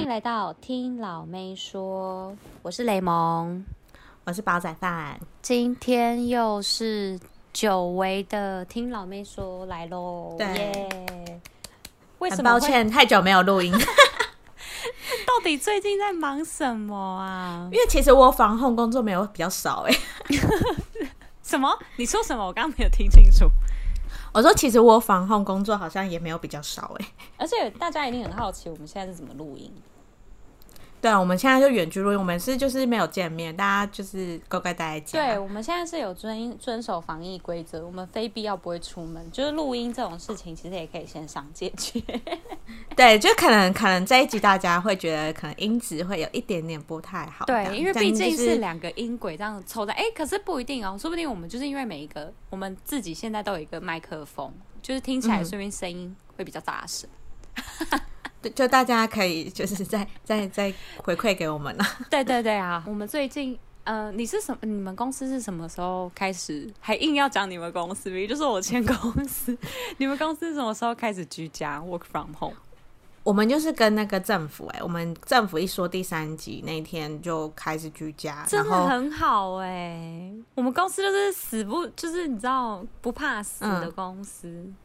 欢迎来到听老妹说，我是雷蒙，我是煲仔饭，今天又是久违的听老妹说来喽，耶为什么？抱歉，太久没有录音。到底最近在忙什么啊？因为其实我防控工作没有比较少哎。什么？你说什么？我刚刚没有听清楚。我说，其实我防控工作好像也没有比较少哎。而且大家一定很好奇，我们现在是怎么录音？对啊，我们现在就远距录音，我们是就是没有见面，大家就是乖乖待在家。对，我们现在是有遵遵守防疫规则，我们非必要不会出门。就是录音这种事情，其实也可以线上解决。对，就可能可能这一集大家会觉得可能音质会有一点点不太好。对，因为毕竟是两个音轨这样凑在，哎、就是，可是不一定哦，说不定我们就是因为每一个我们自己现在都有一个麦克风，就是听起来说明声音会比较大声。嗯对，就大家可以就是再再再回馈给我们了。对对对啊，我们最近呃，你是什么？你们公司是什么时候开始？还硬要讲你们公司，比如就是我签公司。你们公司什么时候开始居家 work from home？我们就是跟那个政府哎、欸，我们政府一说第三级那天就开始居家，真的很好哎、欸。我们公司就是死不就是你知道不怕死的公司。嗯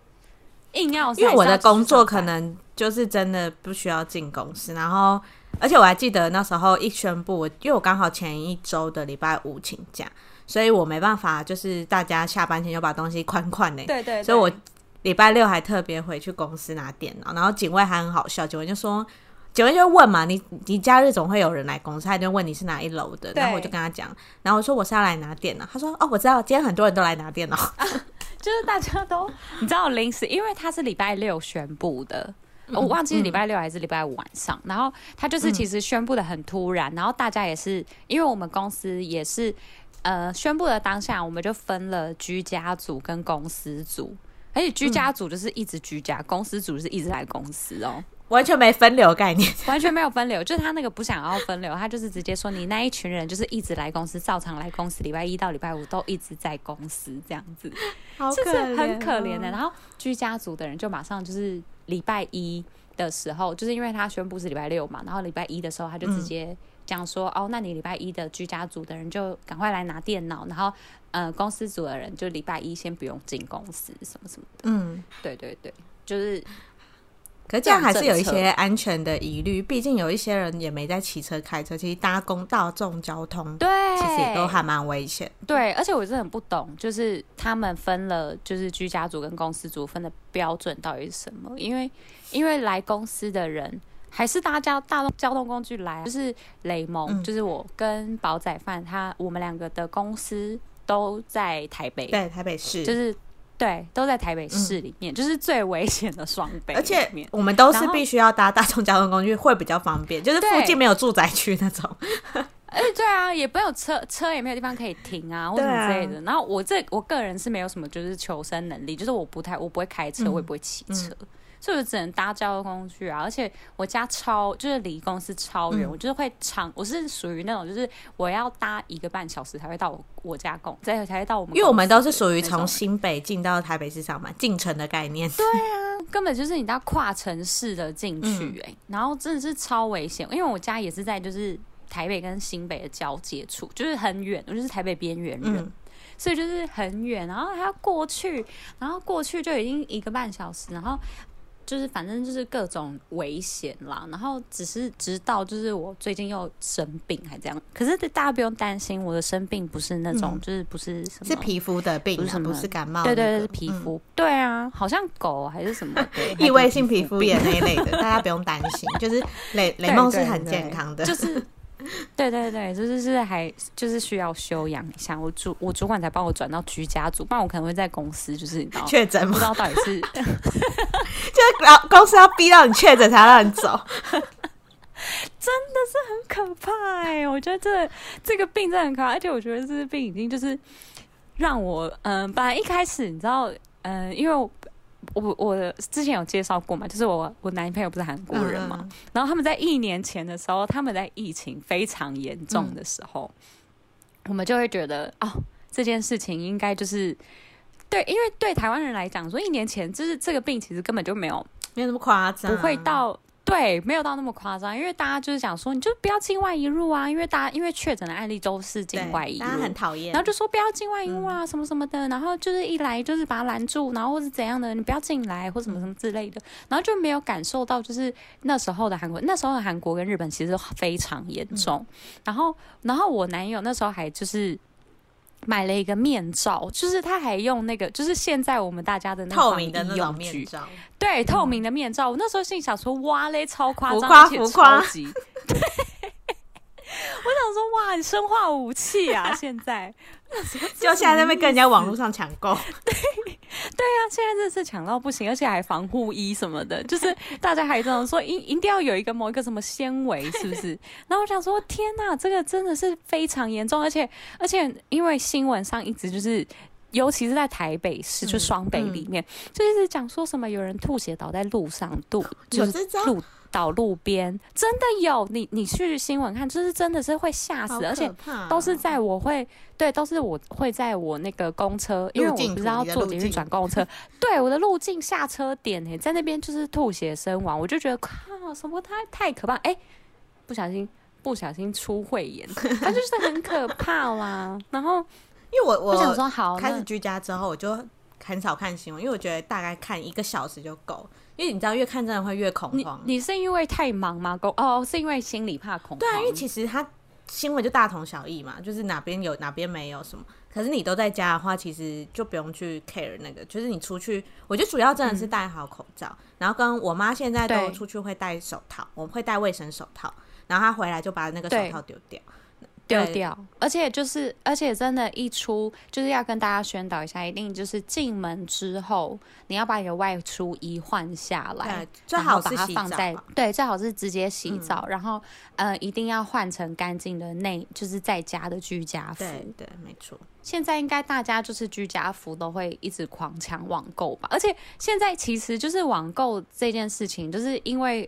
硬要，因为我的工作可能就是真的不需要进公司，然后而且我还记得那时候一宣布，因为我刚好前一周的礼拜五请假，所以我没办法，就是大家下班前就把东西款款呢。对，对对，所以我礼拜六还特别回去公司拿电脑，然后警卫还很好笑，警卫就说，警卫就问嘛，你你假日总会有人来公司，他就问你是哪一楼的，然后我就跟他讲，然后我说我是要来拿电脑，他说哦，我知道，今天很多人都来拿电脑。就是大家都 你知道临时，因为他是礼拜六宣布的，嗯、我忘记是礼拜六还是礼拜五晚上。嗯、然后他就是其实宣布的很突然，嗯、然后大家也是因为我们公司也是呃宣布的当下，我们就分了居家组跟公司组，而且居家组就是一直居家，嗯、公司组就是一直来公司哦。完全没分流概念，完全没有分流，就是他那个不想要分流，他就是直接说你那一群人就是一直来公司，照常来公司，礼拜一到礼拜五都一直在公司这样子，好可怜哦，就是很可怜的。然后居家族的人就马上就是礼拜一的时候，就是因为他宣布是礼拜六嘛，然后礼拜一的时候他就直接讲说，嗯、哦，那你礼拜一的居家组的人就赶快来拿电脑，然后呃公司组的人就礼拜一先不用进公司什么什么的。嗯，对对对，就是。可是这样还是有一些安全的疑虑，毕竟有一些人也没在骑车开车，其实搭公大众交通，对，其实也都还蛮危险。对，而且我是很不懂，就是他们分了，就是居家组跟公司组分的标准到底是什么？因为因为来公司的人还是大家大众交通工具来，就是雷蒙，嗯、就是我跟煲仔饭，他我们两个的公司都在台北，对，台北市，就是。对，都在台北市里面，嗯、就是最危险的双北。而且我们都是必须要搭大众交通工具，会比较方便，就是附近没有住宅区那种。哎，对啊，也没有车，车也没有地方可以停啊，或什么之类的。啊、然后我这我个人是没有什么就是求生能力，就是我不太我不会开车，嗯、我也不会骑车。嗯所以我只能搭交通工具啊，而且我家超就是离公司超远，嗯、我就是会长，我是属于那种就是我要搭一个半小时才会到我我家公，才才会到我们，因为我们都是属于从新北进到台北市上嘛进城的概念。对啊，根本就是你到跨城市的进去哎、欸，嗯、然后真的是超危险，因为我家也是在就是台北跟新北的交界处，就是很远，我就是台北边缘人，嗯、所以就是很远，然后还要过去，然后过去就已经一个半小时，然后。就是反正就是各种危险啦，然后只是直到就是我最近又生病还这样，可是大家不用担心，我的生病不是那种，嗯、就是不是什么是皮肤的病，啊，不是什么不是感冒，对对对，是皮肤，嗯、对啊，好像狗还是什么 异位性皮肤炎那一类的，大家不用担心，就是雷 雷梦是很健康的，就是。对对对，就是是还就是需要休养一下。我主我主管才帮我转到居家组，不然我可能会在公司就是你知道确诊，不知道到底是 就是公司要逼到你确诊才让你走，真的是很可怕哎！我觉得这这个病真的很可怕，而且我觉得这个病已经就是让我嗯、呃，本来一开始你知道嗯、呃，因为我。我我之前有介绍过嘛，就是我我男朋友不是韩国人嘛，嗯、然后他们在一年前的时候，他们在疫情非常严重的时候，嗯、我们就会觉得哦，这件事情应该就是对，因为对台湾人来讲，说一年前就是这个病其实根本就没有没有那么夸张，不会到对，没有到那么夸张，因为大家就是想说，你就不要境外一入啊，因为大家因为确诊的案例都是境外一入，大家很讨厌，然后就说不要境外一入啊，嗯、什么什么的，然后就是一来就是把他拦住，然后或是怎样的，你不要进来或什么什么之类的，然后就没有感受到就是那时候的韩国，那时候的韩国跟日本其实非常严重，嗯、然后然后我男友那时候还就是。买了一个面罩，就是他还用那个，就是现在我们大家的那透明的那种面罩，对，透明的面罩。我那时候心里想说，哇嘞，超夸张，浮夸，浮夸。对，我想说，哇，你生化武器啊！现在，就现在在那边跟人家网络上抢购。对对、啊，现在真的是抢到不行，而且还防护衣什么的，就是大家还这样说，一一定要有一个某一个什么纤维，是不是？然后我想说，天哪，这个真的是非常严重，而且而且因为新闻上一直就是，尤其是在台北市，就双北里面，嗯嗯、就一直讲说什么有人吐血倒在路上，吐就是路。倒路边。真的有你，你去新闻看，就是真的是会吓死，而且都是在我会对，都是我会在我那个公车，因为我不知道坐捷运转公车，对我的路径下车点哎，在那边就是吐血身亡，我就觉得靠，什么太太可怕。哎、欸，不小心不小心出慧眼，他就是很可怕啦。然后因为我我想说好开始居家之后，我就很少看新闻，因为我觉得大概看一个小时就够。因为你知道，越看真的会越恐慌。你，你是因为太忙吗？哦，是因为心里怕恐慌。对啊，因为其实它新闻就大同小异嘛，就是哪边有哪边没有什么。可是你都在家的话，其实就不用去 care 那个。就是你出去，我觉得主要真的是戴好口罩。嗯、然后跟我妈现在都出去会戴手套，对我会戴卫生手套。然后她回来就把那个手套丢掉。丢掉，而且就是，而且真的，一出就是要跟大家宣导一下，一定就是进门之后，你要把你的外出衣换下来，最好把它放在对，最好是直接洗澡，嗯、然后呃，一定要换成干净的内，就是在家的居家服。对对，没错。现在应该大家就是居家服都会一直狂抢网购吧，而且现在其实就是网购这件事情，就是因为。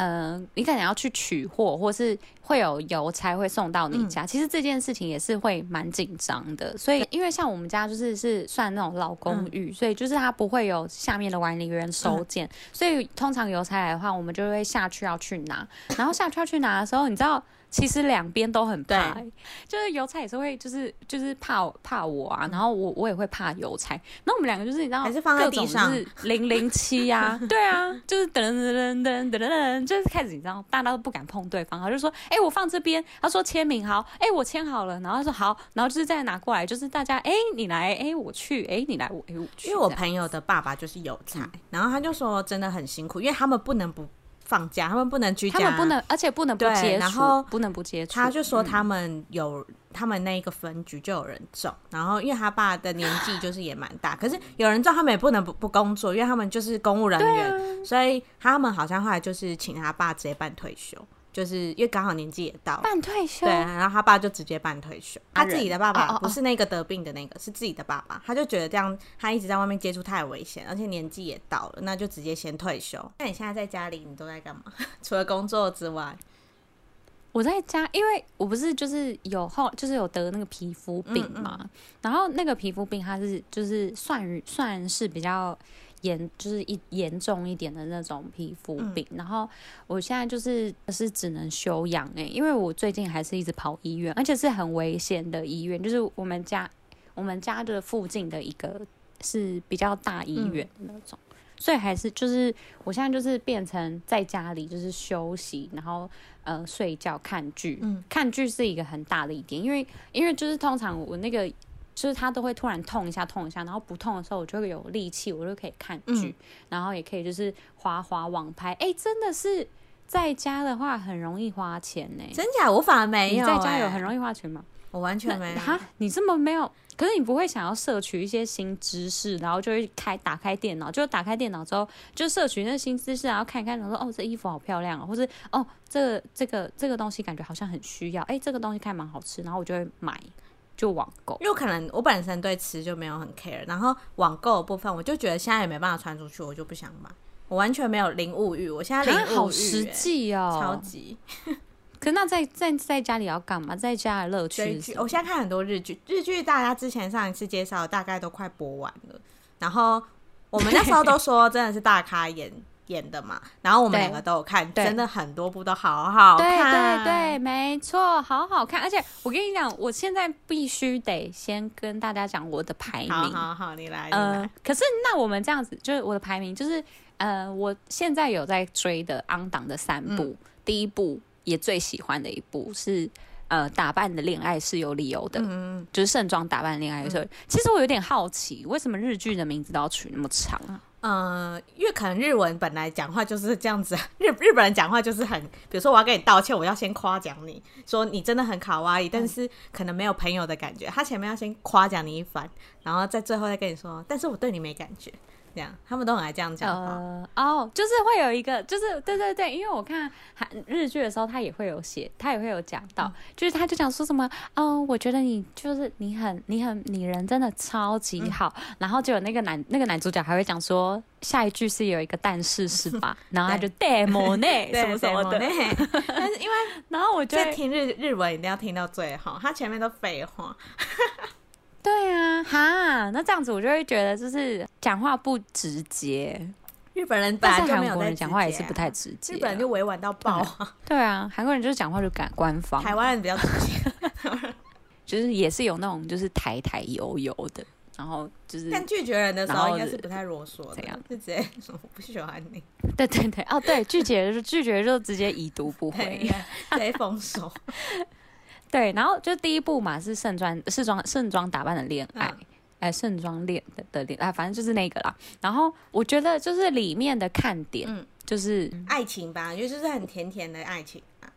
嗯、呃，你可能要去取货，或是会有邮差会送到你家。嗯、其实这件事情也是会蛮紧张的，所以因为像我们家就是是算那种老公寓，嗯、所以就是它不会有下面的管理员收件，嗯、所以通常邮差来的话，我们就会下去要去拿，然后下去要去拿的时候，你知道。其实两边都很怕，对就是邮差也是会，就是就是怕怕我啊，然后我我也会怕邮差，那我们两个就是你知道，还是放在地上，是零零七呀，对啊，就是噔噔噔噔噔噔噔，就是开始你知道，大家都不敢碰对方，他就说，哎、欸，我放这边，他说签名好，哎、欸，我签好了，然后他说好，然后就是再拿过来，就是大家，哎、欸，你来，哎、欸，我去，哎、欸，你来，我哎、欸、我去，因为我朋友的爸爸就是邮差，嗯、然后他就说真的很辛苦，因为他们不能不。放假，他们不能居家，他们不能，而且不能不接然后不能不接触。他就说他们有，嗯、他们那一个分局就有人中，然后因为他爸的年纪就是也蛮大，可是有人中，他们也不能不不工作，因为他们就是公务人员，啊、所以他们好像后来就是请他爸直接办退休。就是因为刚好年纪也到了，办退休，对，然后他爸就直接半退休。他自己的爸爸不是那个得病的那个，是自己的爸爸，他就觉得这样他一直在外面接触太危险，而且年纪也到了，那就直接先退休。那你现在在家里，你都在干嘛？除了工作之外，我在家，因为我不是就是有后，就是有得那个皮肤病嘛，嗯嗯，然后那个皮肤病它是就是算算是比较。严就是一严重一点的那种皮肤病，嗯、然后我现在就是是只能休养哎，因为我最近还是一直跑医院，而且是很危险的医院，就是我们家我们家的附近的一个是比较大医院的那种，嗯、所以还是就是我现在就是变成在家里就是休息，然后呃睡觉看剧，嗯、看剧是一个很大的一点，因为因为就是通常我那个。就是他都会突然痛一下，痛一下，然后不痛的时候，我就会有力气，我就可以看剧，嗯、然后也可以就是滑滑网拍。哎、欸，真的是在家的话很容易花钱呢、欸。真假？我反而没有、欸。你在家有很容易花钱吗？我完全没有。哈，你这么没有？可是你不会想要摄取一些新知识，然后就会开打开电脑，就打开电脑之后就摄取那新知识，然后看一看，然后说哦，这衣服好漂亮啊，或是哦，这个这个这个东西感觉好像很需要，哎、欸，这个东西看蛮好吃，然后我就会买。就网购，因为可能我本身对吃就没有很 care，然后网购的部分我就觉得现在也没办法穿出去，我就不想买，我完全没有零物欲，我现在零物欲、欸、好实际哦，超级。可那在在在家里要干嘛？在家的乐趣剧，我现在看很多日剧，日剧大家之前上一次介绍大概都快播完了，然后我们那时候都说真的是大咖演。演的嘛，然后我们两个都有看，真的很多部都好好看，对对对，没错，好好看。而且我跟你讲，我现在必须得先跟大家讲我的排名。好好好，你来。嗯、呃，可是那我们这样子，就是我的排名，就是呃，我现在有在追的 on 档的三部，嗯、第一部也最喜欢的一部是。呃，打扮的恋爱是有理由的，嗯、就是盛装打扮的恋爱的时候。嗯、其实我有点好奇，为什么日剧的名字都要取那么长啊？嗯、呃，因为可能日文本来讲话就是这样子，日日本人讲话就是很，比如说我要跟你道歉，我要先夸奖你说你真的很卡哇伊，但是可能没有朋友的感觉，他前面要先夸奖你一番，然后在最后再跟你说，但是我对你没感觉。这样，他们都很爱这样讲话。呃、哦，就是会有一个，就是对对对，因为我看韩日剧的时候，他也会有写，他也会有讲到，嗯、就是他就讲说什么，嗯，我觉得你就是你很你很你人真的超级好，嗯、然后就有那个男那个男主角还会讲说，下一句是有一个但是是吧？然后他就 demo 呢什么什么的，但是因为然后我觉得听日日文一定要听到最后，他前面都废话。对啊，哈，那这样子我就会觉得就是讲话不直接。日本人本来韩国人讲话也是不太直接啊。日本人就委婉到爆啊。对啊，韩国人就是讲话就敢官方。台湾人比较直接，就是也是有那种就是台台油油的，然后就是。但拒绝人的时候应该是不太啰嗦的，这样就直接说我不喜欢你。对对对，哦对，拒绝就是拒绝就直接已读不回，直接封锁。对，然后就第一部嘛，是盛装盛装盛装打扮的恋爱，哎、嗯，盛装恋的的恋爱，反正就是那个啦。然后我觉得就是里面的看点，嗯，就是爱情吧，因为就是很甜甜的爱情啊。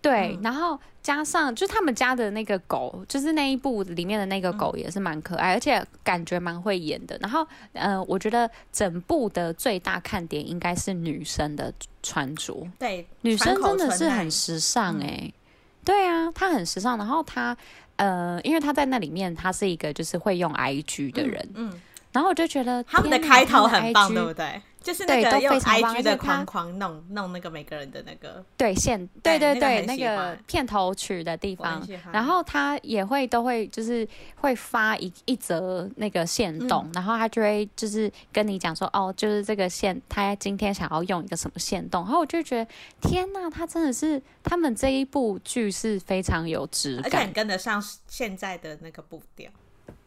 对，然后加上就是他们家的那个狗，就是那一部里面的那个狗也是蛮可爱，嗯、而且感觉蛮会演的。然后，嗯、呃，我觉得整部的最大看点应该是女生的穿着，对，女生真的是很时尚哎、欸。嗯对啊，他很时尚，然后他，呃，因为他在那里面，他是一个就是会用 IG 的人，嗯，嗯，然后我就觉得他们的开头很棒，对不对？就是那个用 IG 的框框弄弄那个每个人的那个对线，对对对，那个片头曲的地方，然后他也会都会就是会发一一则那个线动，然后他就会就是跟你讲说哦，就是这个线，他今天想要用一个什么线动，然后我就觉得天呐，他真的是他们这一部剧是非常有质感，而且跟得上现在的那个步调，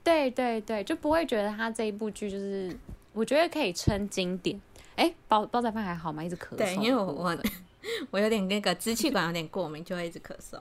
对对对，就不会觉得他这一部剧就是。我觉得可以称经典。哎，煲煲仔饭还好吗？一直咳嗽。对，因为我我 我有点那个支气管有点过敏，就会一直咳嗽。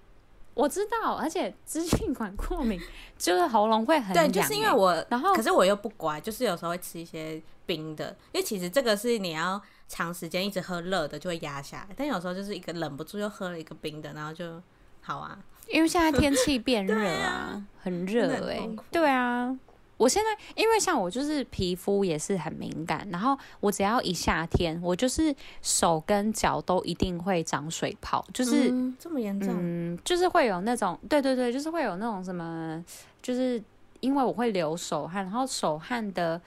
我知道，而且支气管过敏就是喉咙会很痒。对，就是因为我，然后可是我又不乖，就是有时候会吃一些冰的，因为其实这个是你要长时间一直喝热的就会压下来，但有时候就是一个忍不住又喝了一个冰的，然后就好啊。因为现在天气变 热啊，啊很热哎、欸，对啊。我现在因为像我就是皮肤也是很敏感，然后我只要一夏天，我就是手跟脚都一定会长水泡，就是、嗯、这么严重，嗯，就是会有那种，对对对，就是会有那种什么，就是因为我会流手汗，然后手汗的。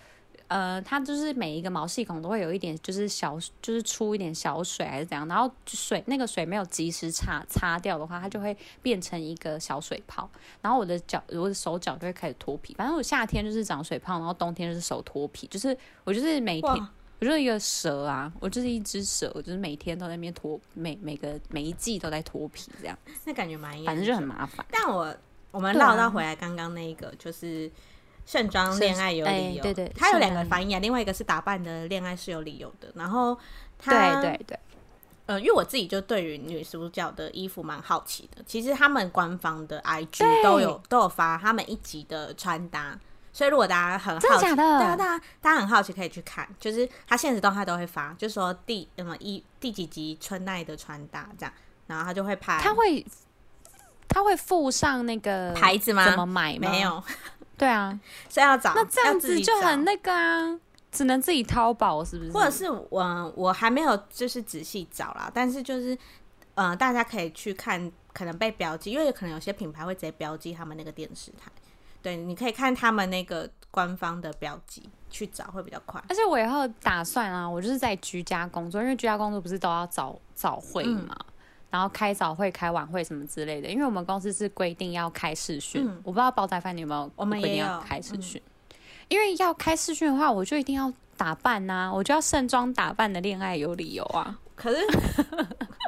呃，它就是每一个毛细孔都会有一点，就是小，就是出一点小水还是怎样，然后水那个水没有及时擦擦掉的话，它就会变成一个小水泡，然后我的脚，我的手脚就会开始脱皮。反正我夏天就是长水泡，然后冬天就是手脱皮，就是我就是每天，我就是一个蛇啊，我就是一只蛇，我就是每天都在那边脱，每每个每一季都在脱皮，这样，那感觉蛮，反正就很麻烦。但我我们绕到回来刚刚那一个就是。盛装恋爱有理由，欸、对对，它有两个翻译啊，另外一个是打扮的恋爱是有理由的。然后他，对对对，呃，因为我自己就对于女主角的衣服蛮好奇的。其实他们官方的 IG 都有都有发他们一集的穿搭，所以如果大家很好奇，真的的？对啊，大家大家很好奇可以去看，就是他现实动态都会发，就是说第什么一第几集春奈的穿搭这样，然后他就会拍，他会他会附上那个牌子吗？怎么买？没有。对啊，所以要找，那这样子就很那个啊，只能自己淘宝是不是？或者是我我还没有就是仔细找啦，但是就是呃，大家可以去看，可能被标记，因为可能有些品牌会直接标记他们那个电视台，对，你可以看他们那个官方的标记去找会比较快。而且我以后打算啊，我就是在居家工作，因为居家工作不是都要早早会嘛。嗯然后开早会、开晚会什么之类的，因为我们公司是规定要开视讯，我不知道煲仔饭你有没有？我们也要开视讯，因为要开视讯的话，我就一定要打扮呐、啊，我就要盛装打扮的恋爱有理由啊。可是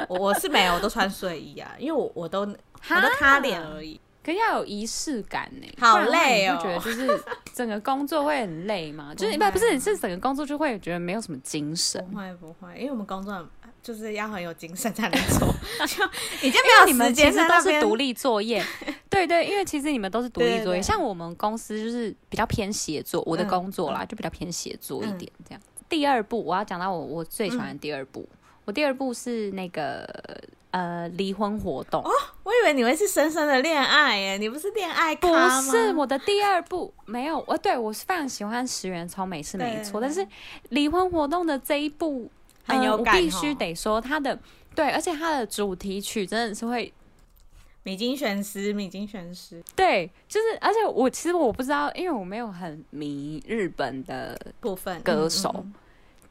我我是没有，我都穿睡衣啊，因为我我都我都擦脸而已。可是要有仪式感呢，好累哦。不觉得就是整个工作会很累吗？就是不不是是整个工作就会觉得没有什么精神。不会不会，因为我们工作就是要很有精神才能做。就已经没有你们其实都是独立作业，对对，因为其实你们都是独立作业。像我们公司就是比较偏协作，我的工作啦就比较偏协作一点这样。第二部我要讲到我我最喜欢的第二部，我第二部是那个。呃，离婚活动哦，我以为你会是深深的恋爱耶，你不是恋爱？不是，我的第二部没有，我对我是非常喜欢石原聪美是没错，但是离婚活动的这一部很有感，呃、我必须得说他的对，而且他的主题曲真的是会米津玄师，米津玄师，对，就是而且我其实我不知道，因为我没有很迷日本的部分歌手，嗯嗯嗯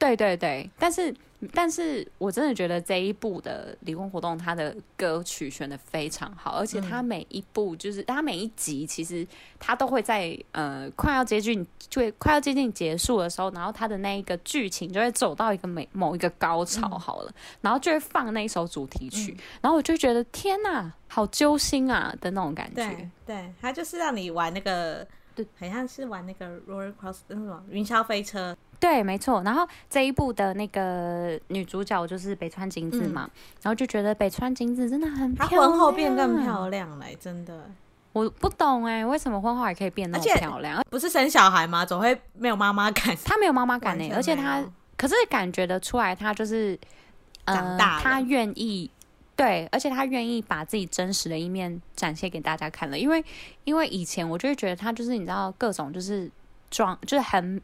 对对对，但是。但是我真的觉得这一部的离婚活动，它的歌曲选的非常好，而且它每一部就是它每一集，其实他都会在呃快要接近就会快要接近结束的时候，然后他的那一个剧情就会走到一个每某一个高潮好了，然后就会放那一首主题曲，然后我就觉得天哪，好揪心啊的那种感觉。对，对，他就是让你玩那个，对，好像是玩那个 roller coaster 那种云霄飞车。对，没错。然后这一部的那个女主角就是北川景子嘛，嗯、然后就觉得北川景子真的很漂亮，她婚后变更漂亮了，真的。我不懂哎，为什么婚后还可以变那么漂亮？不是生小孩吗？总会没有妈妈感。她没有妈妈感呢，而且她可是感觉得出来，她就是长大，呃、她愿意对，而且她愿意把自己真实的一面展现给大家看了。因为因为以前我就会觉得她就是你知道各种就是装就是很。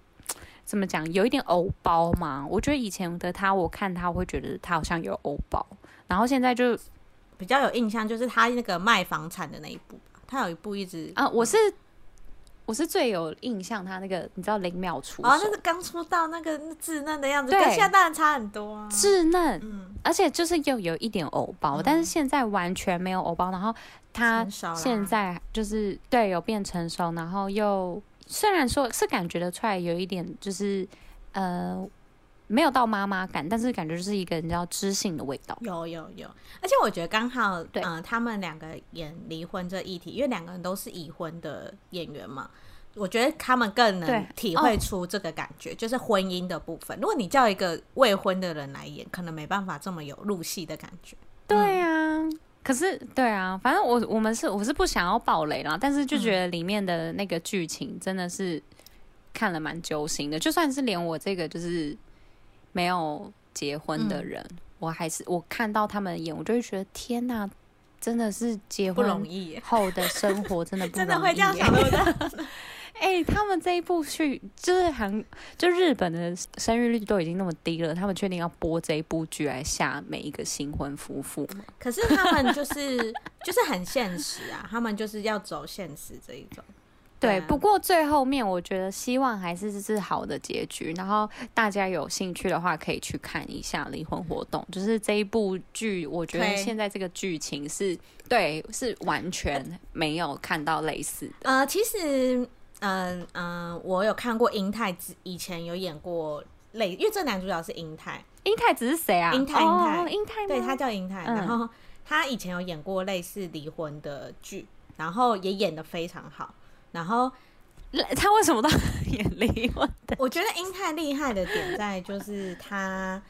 怎么讲？有一点偶包嘛？我觉得以前的他，我看他我会觉得他好像有偶包，然后现在就比较有印象，就是他那个卖房产的那一部，他有一部一直啊，我是我是最有印象，他那个你知道零秒出哦，那是刚出道那个稚嫩的样子，跟现在当然差很多啊，稚嫩，嗯，而且就是又有一点偶包，嗯、但是现在完全没有偶包，然后他现在就是对有变成熟，然后又。虽然说是感觉得出来有一点就是，呃，没有到妈妈感，但是感觉就是一个你知道知性的味道。有有有，而且我觉得刚好，对，嗯、呃，他们两个演离婚这议题，因为两个人都是已婚的演员嘛，我觉得他们更能体会出这个感觉，就是婚姻的部分。如果你叫一个未婚的人来演，可能没办法这么有入戏的感觉。对呀、啊。嗯可是，对啊，反正我我们是我是不想要暴雷啦，但是就觉得里面的那个剧情真的是看了蛮揪心的。就算是连我这个就是没有结婚的人，嗯、我还是我看到他们演，我就会觉得天哪，真的是结婚容易后的生活真的不容易，真的会这样想的。哎、欸，他们这一部剧就是韩，就日本的生育率都已经那么低了，他们确定要播这一部剧来吓每一个新婚夫妇吗？可是他们就是就是很现实啊，他们就是要走现实这一种。对，不过最后面我觉得希望还是是好的结局，然后大家有兴趣的话可以去看一下《离婚活动》，就是这一部剧，我觉得现在这个剧情是对，是完全没有看到类似的。呃，其实。嗯嗯，我有看过英泰子以前有演过类，因为这男主角是英泰。英泰子是谁啊？英泰，英泰，哦、英泰，对，他叫英泰。嗯、然后他以前有演过类似离婚的剧，然后也演的非常好。然后他为什么都演离婚的？我觉得英泰厉害的点在就是他。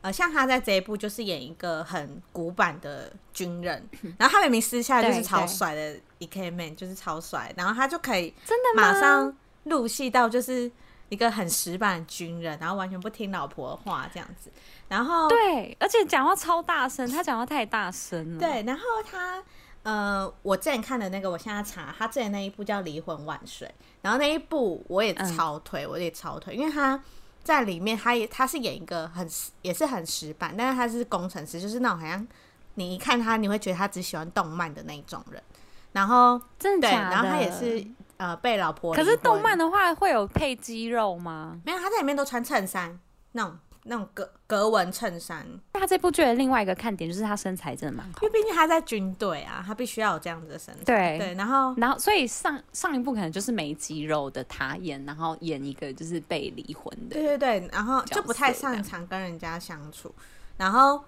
呃，像他在这一部就是演一个很古板的军人，然后他明明私下就是超帅的 ikemen，就是超帅，然后他就可以真的马上入戏到就是一个很死板的军人，然后完全不听老婆的话这样子，然后对，而且讲话超大声，他讲话太大声了。对，然后他呃，我之前看的那个，我现在查他之前那一部叫《离婚万岁》，然后那一部我也超推，嗯、我也超推，因为他。在里面，他也他是演一个很也是很死板，但是他是工程师，就是那种好像你一看他，你会觉得他只喜欢动漫的那种人。然后真的假的？对，然后他也是呃被老婆。可是动漫的话会有配肌肉吗？没有，他在里面都穿衬衫，那种那种格格纹衬衫。他这部剧的另外一个看点就是他身材真的蛮好，因为毕竟他在军队啊，他必须要有这样子的身材。对对，然后然后所以上上一部可能就是没肌肉的他演，然后演一个就是被离婚的。对对对，然后就不太擅长跟人家相处。然后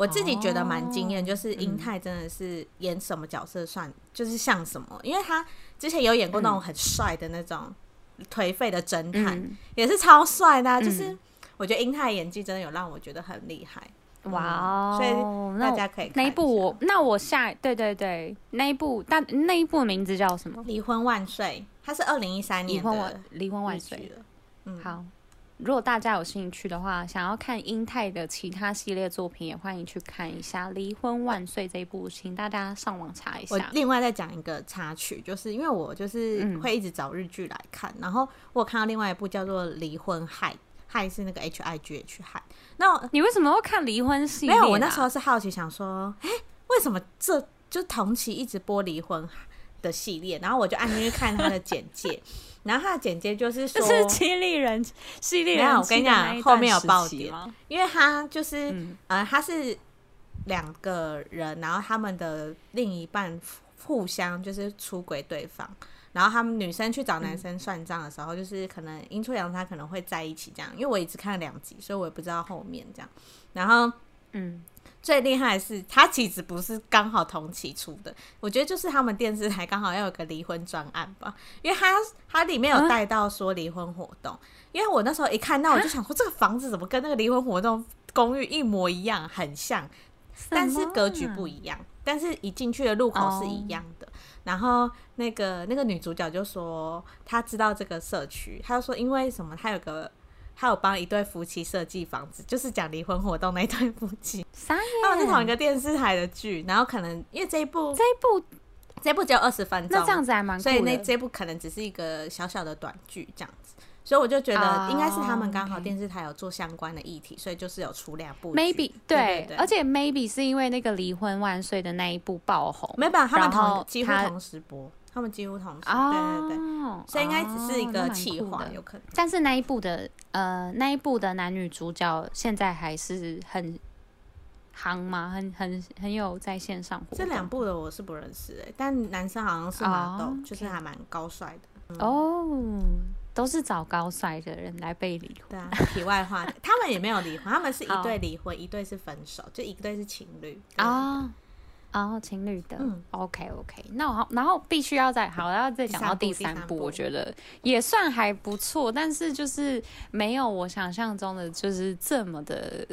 我自己觉得蛮惊艳，就是英泰真的是演什么角色算就是像什么，因为他之前有演过那种很帅的那种颓废的侦探，嗯、也是超帅的、啊。就是我觉得英泰演技真的有让我觉得很厉害。哇、哦，所以大家可以看那一部我那我下对对对那一部但那一部的名字叫什么？离婚万岁，它是二零一三年的离婚万岁嗯，好，如果大家有兴趣的话，想要看英泰的其他系列作品，也欢迎去看一下《离婚万岁》这一部，请大家上网查一下。我另外再讲一个插曲，就是因为我就是会一直找日剧来看，嗯、然后我有看到另外一部叫做《离婚害》。害是那个 H I G H 害，那你为什么会看离婚系列？没有，我那时候是好奇，想说，哎、欸，为什么这就同期一直播离婚的系列？然后我就按进去看他的简介，然后他的简介就是说，是犀利人系列。没有，我跟你讲，后面有爆点，因为他就是，嗯、呃，他是两个人，然后他们的另一半互相就是出轨对方。然后他们女生去找男生算账的时候，嗯、就是可能阴错阳差可能会在一起这样，因为我一直看了两集，所以我也不知道后面这样。然后，嗯，最厉害的是他其实不是刚好同期出的，我觉得就是他们电视台刚好要有个离婚专案吧，因为他他里面有带到说离婚活动，嗯、因为我那时候一看到我就想说这个房子怎么跟那个离婚活动公寓一模一样，很像，但是格局不一样，但是一进去的入口是一样的。哦然后那个那个女主角就说，她知道这个社区，她就说因为什么？她有个，她有帮一对夫妻设计房子，就是讲离婚活动那一对夫妻。他们是同一个电视台的剧，然后可能因为这一部这一部这一部只有二十分钟，那这样子还蛮所以那这一部可能只是一个小小的短剧这样子。所以我就觉得应该是他们刚好电视台有做相关的议题，所以就是有出两部。Maybe 对，而且 Maybe 是因为那个离婚万岁的那一部爆红，没办法，他们同几乎同时播，他们几乎同时，对对对，所以应该只是一个企划，有可能。但是那一部的呃那一部的男女主角现在还是很夯吗？很很很有在线上活。这两部的我是不认识哎，但男生好像是马豆，就是还蛮高帅的哦。都是找高帅的人来被离婚。对啊，题外话，他们也没有离婚，他们是一对离婚，一对是分手，就一对是情侣啊啊，情侣的。嗯，OK OK，那我然后必须要再好，然后再讲到第三部，我觉得也算还不错，但是就是没有我想象中的就是这么的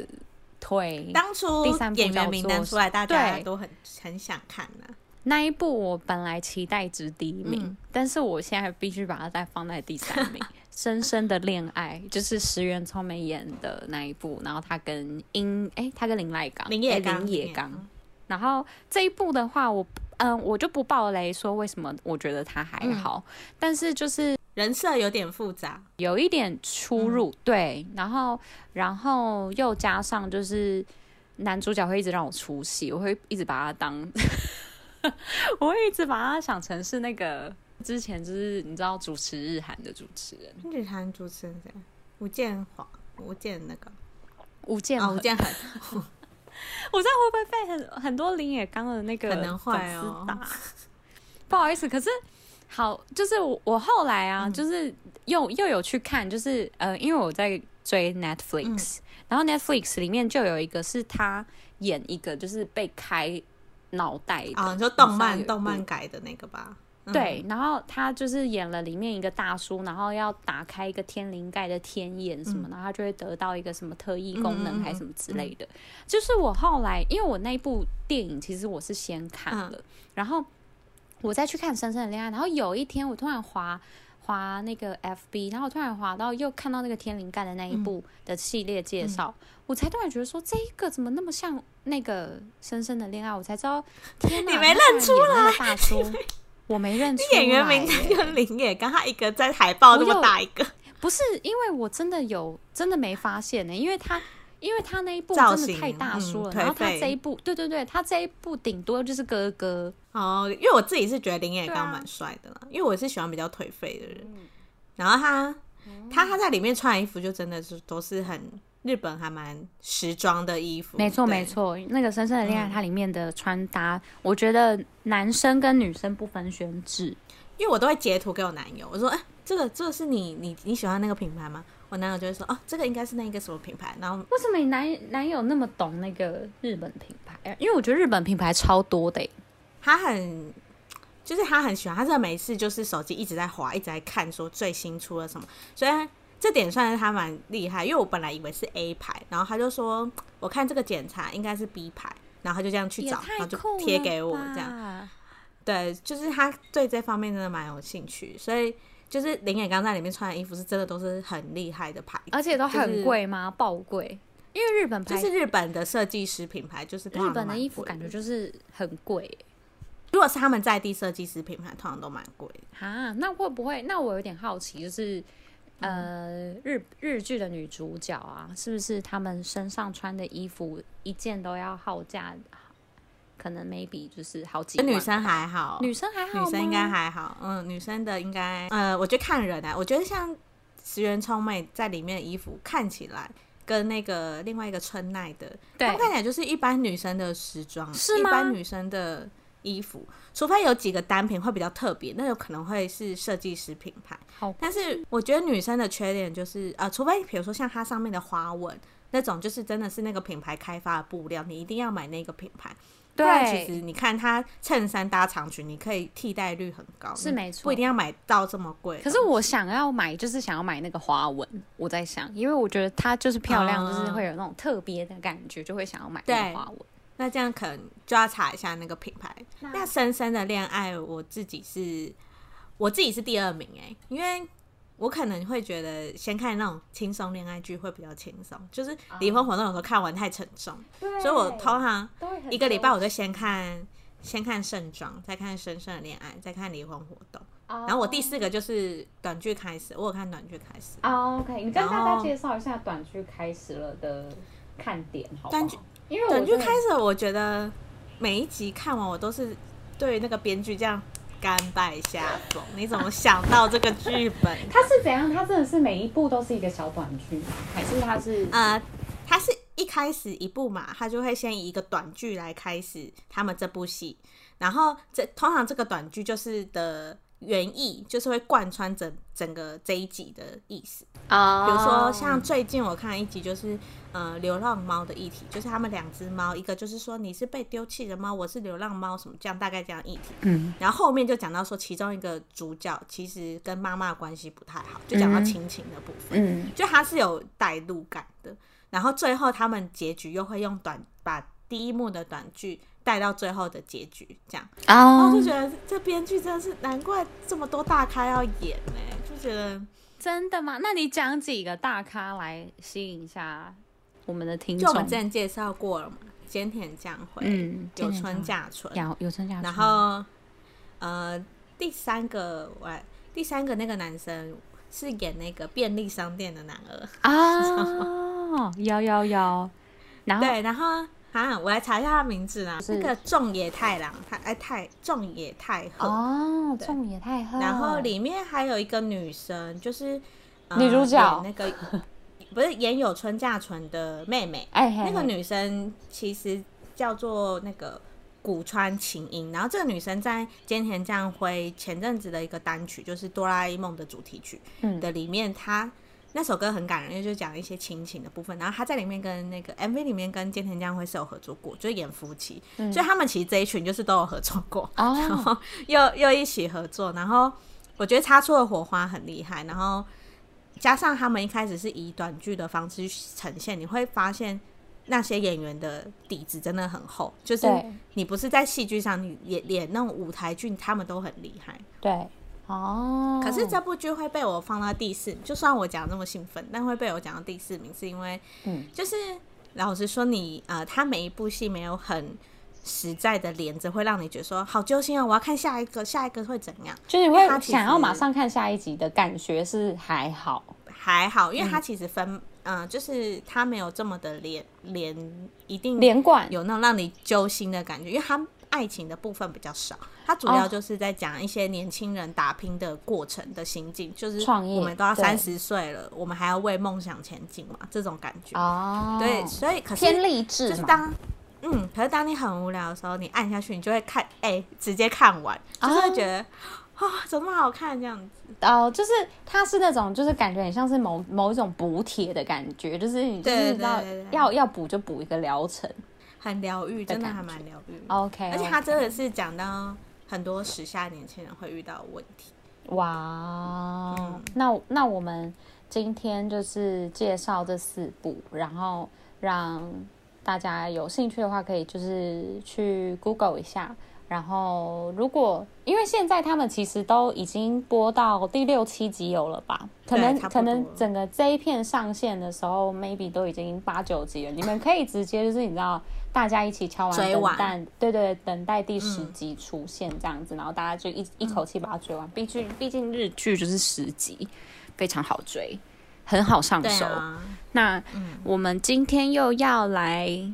推。当初第三部演员名单出来，大家都很很想看呢。那一部我本来期待值第一名，嗯、但是我现在必须把它再放在第三名。深深的恋爱就是石原聪美演的那一部，然后他跟英哎、欸，他跟林赖刚林野刚，林野刚。然后这一部的话，我嗯，我就不爆雷说为什么我觉得他还好，嗯、但是就是人设有点复杂，有一点出入，嗯、对，然后然后又加上就是男主角会一直让我出戏，我会一直把他当。我会一直把他想成是那个之前就是你知道主持日韩的主持人，日韩主持人谁？吴建华，吴建那个。吴建吴建衡。我这样会不会被很很多林野刚的那个粉丝打？不好意思，可是好，就是我我后来啊，嗯、就是又又有去看，就是呃，因为我在追 Netflix，、嗯、然后 Netflix 里面就有一个是他演一个就是被开。脑袋啊，就动漫动漫改的那个吧。对，然后他就是演了里面一个大叔，然后要打开一个天灵盖的天眼什么，然后他就会得到一个什么特异功能还是什么之类的。就是我后来，因为我那部电影其实我是先看了，然后我再去看《深深的恋爱》，然后有一天我突然滑。滑那个 FB，然后我突然滑到又看到那个天灵盖的那一部的系列介绍，我才突然觉得说这一个怎么那么像那个深深的恋爱，我才知道天哪，你没认出来大叔，我没认出演员名字叫林野刚，他一个在海报那么大一个，不是因为我真的有真的没发现呢、欸，因为他。因为他那一部真的太大叔了，嗯、然后他这一部，对对对，他这一部顶多就是哥哥哦。因为我自己是觉得林野刚蛮帅的啦，啊、因为我是喜欢比较颓废的人。嗯、然后他、嗯、他他在里面穿的衣服就真的是都是很日本还蛮时装的衣服。没错没错，那个《深深的恋爱》它里面的穿搭，嗯、我觉得男生跟女生不分轩輊。因为我都会截图给我男友，我说：“哎、欸，这个这个是你你你喜欢那个品牌吗？”我男友就会说：“哦，这个应该是那个什么品牌。”然后为什么你男男友那么懂那个日本品牌？因为我觉得日本品牌超多的，他很就是他很喜欢，他这每次就是手机一直在滑，一直在看说最新出了什么，所以这点算是他蛮厉害。因为我本来以为是 A 牌，然后他就说：“我看这个检查应该是 B 牌。”然后他就这样去找，然后就贴给我这样。对，就是他对这方面真的蛮有兴趣，所以。就是林也刚在里面穿的衣服是真的都是很厉害的牌子，而且都很贵吗？爆贵？因为日本牌就是日本的设计师品牌，就是日本的衣服感觉就是很贵。如果是他们在地设计师品牌，通常都蛮贵。啊，那会不会？那我有点好奇，就是呃，日日剧的女主角啊，是不是她们身上穿的衣服一件都要耗价？可能 maybe 就是好几，女生还好，女生还好，女生应该还好，嗯，女生的应该，呃，我觉得看人啊，我觉得像石原聪美在里面的衣服看起来跟那个另外一个春奈的，对，看起来就是一般女生的时装，是吗？一般女生的衣服，除非有几个单品会比较特别，那有可能会是设计师品牌。好，但是我觉得女生的缺点就是，呃，除非比如说像它上面的花纹那种，就是真的是那个品牌开发的布料，你一定要买那个品牌。对，其实你看它衬衫搭长裙，你可以替代率很高，是没错，不一定要买到这么贵。可是我想要买，就是想要买那个花纹。我在想，因为我觉得它就是漂亮，嗯、就是会有那种特别的感觉，就会想要买那个花纹。那这样可能就要查一下那个品牌。那，深深的恋爱，我自己是，我自己是第二名哎、欸，因为。我可能会觉得先看那种轻松恋爱剧会比较轻松，就是离婚活动有时候看完太沉重，所以我通常一个礼拜我就先看先看盛装，再看深深的恋爱，再看离婚活动，然后我第四个就是短剧开始，我有看短剧开始。OK，你跟大家介绍一下短剧开始了的看点好不好？短剧，因为短剧开始，我觉得每一集看完我都是对那个编剧这样。甘拜下风，你怎么想到这个剧本？他是怎样？他真的是每一部都是一个小短剧，还是他是呃，他是一开始一部嘛，他就会先以一个短剧来开始他们这部戏，然后这通常这个短剧就是的。原意就是会贯穿整整个这一集的意思。啊，比如说像最近我看一集就是呃流浪猫的议题，就是他们两只猫，一个就是说你是被丢弃的猫，我是流浪猫，什么这样大概这样议题，嗯，然后后面就讲到说其中一个主角其实跟妈妈关系不太好，就讲到亲情的部分，嗯，就它是有带入感的，然后最后他们结局又会用短把第一幕的短剧。带到最后的结局，这样，然后就觉得这编剧真的是难怪这么多大咖要演呢、欸，就觉得真的吗？那你讲几个大咖来吸引一下我们的听众？就我们之前介绍过了嘛，菅田将晖，嗯，有村架纯，有村架纯，然后呃，第三个我第三个那个男生是演那个便利商店的男二啊，有有有，然后对，然后。啊，我来查一下他名字啦。那个仲野太郎，他哎太仲野太贺哦，仲野太贺。然后里面还有一个女生，就是女主角那个 不是演有春架纯的妹妹。哎，那个女生其实叫做那个古川琴音。然后这个女生在菅田将晖前阵子的一个单曲，就是《哆啦 A 梦》的主题曲的里面，她。那首歌很感人，因为就讲一些亲情的部分。然后他在里面跟那个 MV 里面跟菅田将晖是有合作过，就是演夫妻，嗯、所以他们其实这一群就是都有合作过，哦、然后又又一起合作。然后我觉得擦出的火花很厉害。然后加上他们一开始是以短剧的方式呈现，你会发现那些演员的底子真的很厚。就是你不是在戏剧上，你演演那种舞台剧，他们都很厉害。对。哦，可是这部剧会被我放到第四，就算我讲这么兴奋，但会被我讲到第四名，是因为，嗯，就是老实说你，你呃，他每一部戏没有很实在的连着，会让你觉得说好揪心啊，我要看下一个，下一个会怎样？就是你会想要马上看下一集的感觉是还好，还好，因为它其实分，嗯、呃，就是它没有这么的连连，一定连贯，有那种让你揪心的感觉，因为它。爱情的部分比较少，它主要就是在讲一些年轻人打拼的过程的心境，哦、就是我们都要三十岁了，我们还要为梦想前进嘛，这种感觉哦。对，所以可是偏励志，就是当嗯，可是当你很无聊的时候，你按下去，你就会看，哎、欸，直接看完，就是会觉得。哦啊、哦，怎么好看这样子？哦，就是它是那种，就是感觉很像是某某一种补铁的感觉，就是你就是知道要要补就补一个疗程，很疗愈，真的还蛮疗愈。OK，而且他真的是讲到很多时下年轻人会遇到的问题。哇，嗯、那那我们今天就是介绍这四部，然后让大家有兴趣的话，可以就是去 Google 一下。然后，如果因为现在他们其实都已经播到第六七集有了吧？可能可能整个这一片上线的时候，maybe 都已经八九集了。你们可以直接就是你知道，大家一起敲完等待，对对，等待第十集出现这样子，嗯、然后大家就一一口气把它追完。毕竟毕竟日剧就是十集，非常好追，很好上手。啊、那、嗯、我们今天又要来。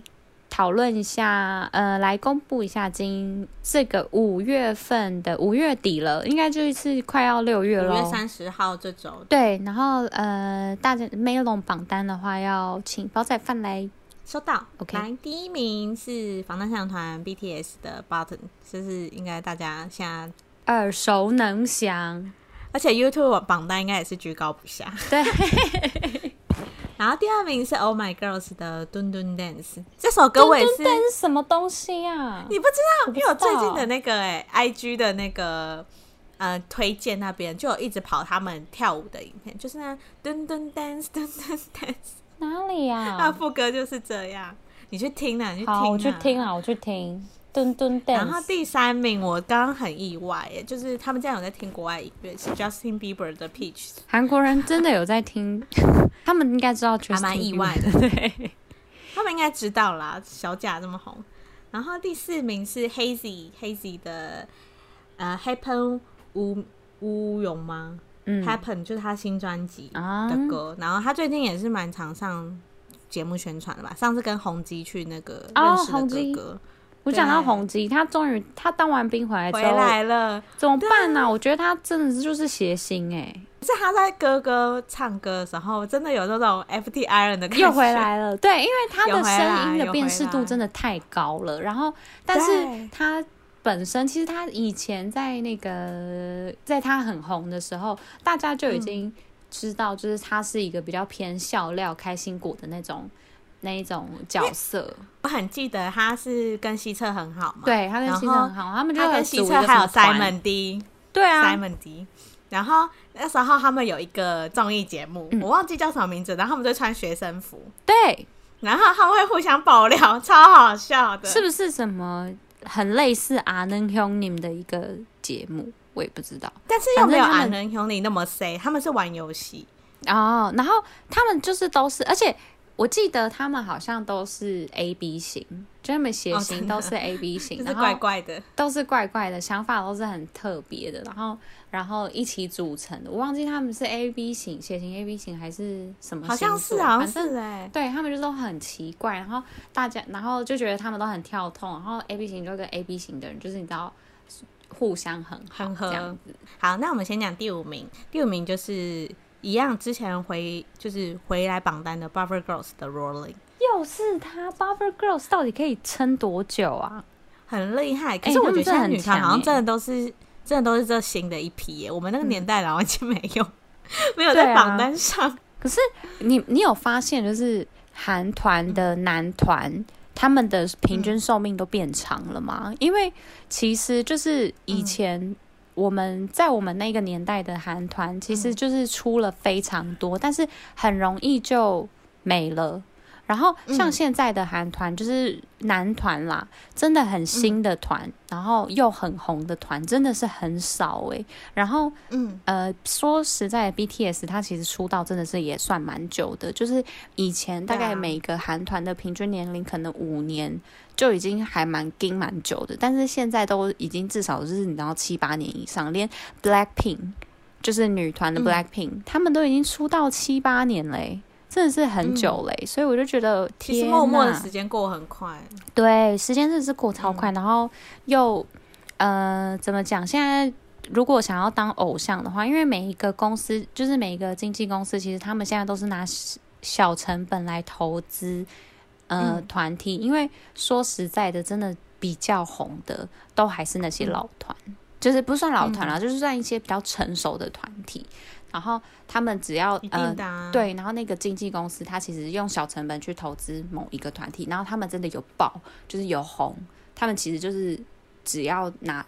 讨论一下，呃，来公布一下今这个五月份的五月底了，应该就是快要六月了。五月三十号这周。对，然后呃，大家 Melon 榜单的话，要请煲仔饭来收到。OK，来第一名是防弹少年团 BTS 的 Button，就是应该大家现在耳熟能详，而且 YouTube 榜单应该也是居高不下。对。然后第二名是 Oh My Girls 的《墩墩 Dance》，这首歌我也是。什么东西啊？你不知道？因为我最近的那个哎，IG 的那个呃推荐那边就有一直跑他们跳舞的影片，就是那墩墩 Dance，墩墩 Dance。哪里呀？那副歌就是这样，你去听啊，你去听啊。好，我去听啊，我去听。墩墩 Dance。然后第三名我刚刚很意外耶，就是他们这样有在听国外音乐，是 Justin Bieber 的 Peach。韩国人真的有在听，他们应该知道，还蛮意外的。对，他们应该知道啦，小贾这么红。然后第四名是 Hazy Hazy 的呃 Happen 乌乌勇吗？嗯，Happen 就是他新专辑的歌。嗯、然后他最近也是蛮常上节目宣传的吧？上次跟宏基去那个认识的哥哥。哦我讲到宏基，他终于他当完兵回来之后回来了，怎么办呢、啊？我觉得他真的是就是谐星哎、欸，是他在哥哥唱歌的时候，真的有那种 FT 人的感觉。又回来了，对，因为他的声音的辨识度真的太高了。然后，但是他本身其实他以前在那个在他很红的时候，大家就已经知道，就是他是一个比较偏笑料、开心果的那种。那一种角色，我很记得他是跟西侧很好嘛，对，他跟西侧很好，他们就跟西侧还有 Simon D，对啊，Simon D。然后那时候他们有一个综艺节目，嗯、我忘记叫什么名字，然后他们就穿学生服，对，然后他们会互相爆料，超好笑的，是不是什么很类似阿能兄你们的一个节目？我也不知道，但是又没有阿能兄你那么 say，他们是玩游戏哦，然后他们就是都是，而且。我记得他们好像都是 A B 型，就他们血型都是 A B 型，然后怪怪的，都是怪怪的，想法都是很特别的，然后然后一起组成的。我忘记他们是 A B 型，血型 A B 型还是什么？好像是，好像是哎，对他们就都很奇怪，然后大家然后就觉得他们都很跳痛，然后 A B 型就跟 A B 型的人就是你知道互相很好很合这样子。好，那我们先讲第五名，第五名就是。一样，之前回就是回来榜单的 Buffer Girls 的 Rolling，又是他 Buffer Girls 到底可以撑多久啊？很厉害，可是我觉得现在女团好像真的都是、欸、真的都是这新的一批耶。我们那个年代然后已经没有、嗯、没有在榜单上。啊、可是你你有发现，就是韩团的男团、嗯、他们的平均寿命都变长了吗？嗯、因为其实就是以前。嗯我们在我们那个年代的韩团，其实就是出了非常多，嗯、但是很容易就没了。然后像现在的韩团，就是男团啦，真的很新的团，嗯、然后又很红的团，真的是很少哎、欸。然后，嗯呃，说实在的，BTS 他其实出道真的是也算蛮久的，就是以前大概每个韩团的平均年龄可能五年。就已经还蛮跟蛮久的，但是现在都已经至少就是你知道七八年以上，连 Blackpink 就是女团的 Blackpink，、嗯、他们都已经出道七八年嘞，真的是很久嘞，嗯、所以我就觉得，其实默默的时间过很快。对，时间真的是过超快，嗯、然后又呃，怎么讲？现在如果想要当偶像的话，因为每一个公司，就是每一个经纪公司，其实他们现在都是拿小成本来投资呃团、嗯、体，因为说实在的，真的比较红的都还是那些老团，嗯、就是不算老团啦，嗯、就是算一些比较成熟的团体。然后他们只要、啊、呃对，然后那个经纪公司他其实用小成本去投资某一个团体，然后他们真的有爆，就是有红，他们其实就是只要拿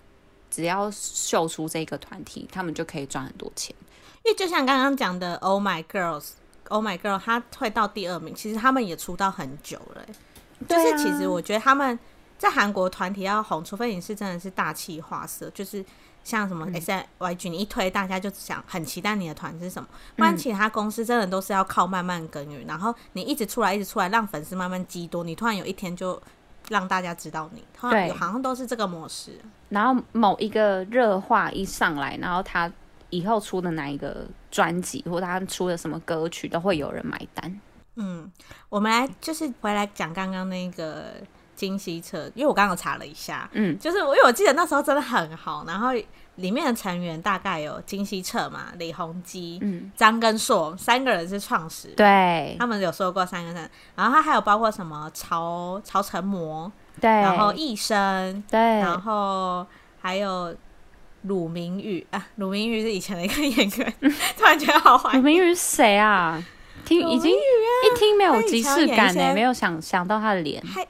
只要秀出这个团体，他们就可以赚很多钱。因为就像刚刚讲的，Oh My Girls，Oh My Girl，他退到第二名，其实他们也出道很久了。就是其实我觉得他们在韩国团体要红，除非你是真的是大气化色，就是。像什么 S Y G，你一推，大家就想很期待你的团是什么。不然其他公司真的都是要靠慢慢耕耘，然后你一直出来，一直出来，让粉丝慢慢积多，你突然有一天就让大家知道你。对，好像都是这个模式。然后某一个热化一上来，然后他以后出的哪一个专辑，或者他出的什么歌曲，都会有人买单。嗯，我们来就是回来讲刚刚那个。金希澈，因为我刚刚查了一下，嗯，就是我因为我记得那时候真的很好，然后里面的成员大概有金希澈嘛、李弘基、嗯、张根硕三个人是创始人，对，他们有说过三个人，然后他还有包括什么曹曹成模，对，然后奕生，对，然后还有鲁明宇啊，鲁明宇是以前的一个演员，突然觉得好怀念。鲁明宇是谁啊？听已经一听没有即视感呢，没有想想到他的脸。他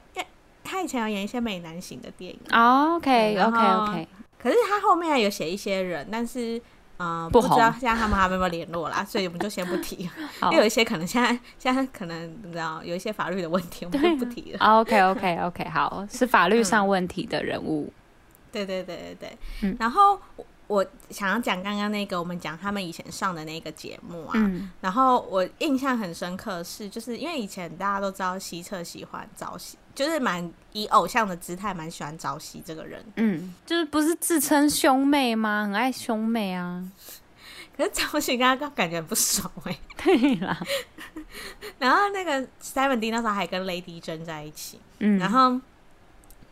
他以前有演一些美男型的电影。Oh, OK OK OK。可是他后面还有写一些人，但是嗯，呃、不，知道现在他们还有没有联络啦，所以我们就先不提。好因为有一些可能现在现在可能你知道有一些法律的问题，我们就不提了。OK OK OK，好，是法律上问题的人物。嗯、对对对对对。嗯、然后。我想要讲刚刚那个，我们讲他们以前上的那个节目啊，嗯、然后我印象很深刻是，就是因为以前大家都知道希澈喜欢朝夕，就是蛮以偶像的姿态，蛮喜欢朝夕这个人，嗯，就是不是自称兄妹吗？很爱兄妹啊，可是朝夕跟他感觉不熟哎、欸，对啦，然后那个 7D 那时候还跟 Lady 争在一起，嗯，然后。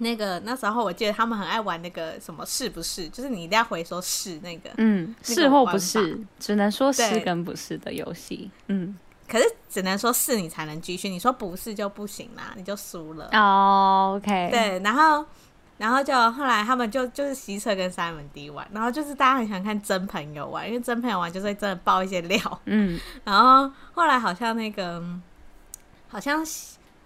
那个那时候我记得他们很爱玩那个什么是不是，就是你一定要回说是那个，嗯，是或不是，只能说是跟不是的游戏，嗯，可是只能说是你才能继续，你说不是就不行啦，你就输了。哦，OK，对，然后然后就后来他们就就是西澈跟 7D 玩，然后就是大家很喜欢看真朋友玩，因为真朋友玩就是会真的爆一些料，嗯，然后后来好像那个好像